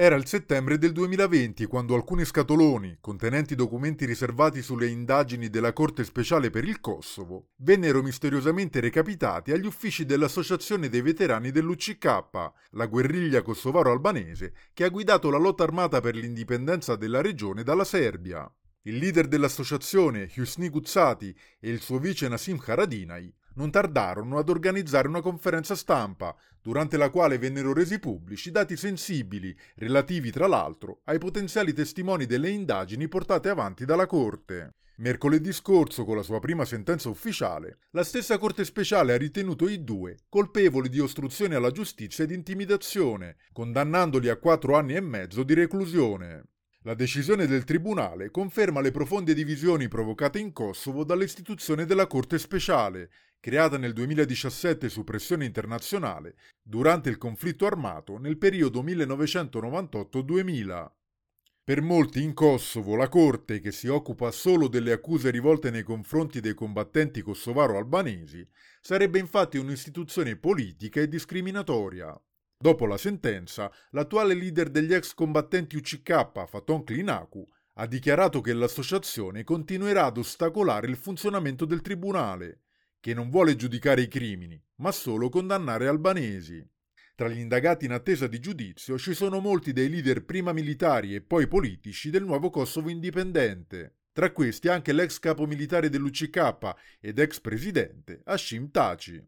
Era il settembre del 2020 quando alcuni scatoloni, contenenti documenti riservati sulle indagini della Corte speciale per il Kosovo, vennero misteriosamente recapitati agli uffici dell'Associazione dei veterani dell'UCK, la guerriglia kosovaro-albanese che ha guidato la lotta armata per l'indipendenza della regione dalla Serbia. Il leader dell'associazione, Husni Guzzati, e il suo vice Nasim Haradinaj non tardarono ad organizzare una conferenza stampa, durante la quale vennero resi pubblici dati sensibili, relativi tra l'altro ai potenziali testimoni delle indagini portate avanti dalla Corte. Mercoledì scorso, con la sua prima sentenza ufficiale, la stessa Corte speciale ha ritenuto i due colpevoli di ostruzione alla giustizia ed intimidazione, condannandoli a quattro anni e mezzo di reclusione. La decisione del Tribunale conferma le profonde divisioni provocate in Kosovo dall'istituzione della Corte speciale, creata nel 2017 su pressione internazionale durante il conflitto armato nel periodo 1998-2000. Per molti in Kosovo la Corte, che si occupa solo delle accuse rivolte nei confronti dei combattenti kosovaro-albanesi, sarebbe infatti un'istituzione politica e discriminatoria. Dopo la sentenza, l'attuale leader degli ex combattenti UCK, Faton Klinaku, ha dichiarato che l'associazione continuerà ad ostacolare il funzionamento del tribunale, che non vuole giudicare i crimini, ma solo condannare albanesi. Tra gli indagati in attesa di giudizio ci sono molti dei leader prima militari e poi politici del nuovo Kosovo indipendente. Tra questi anche l'ex capo militare dell'UCK ed ex presidente Hashim Taci.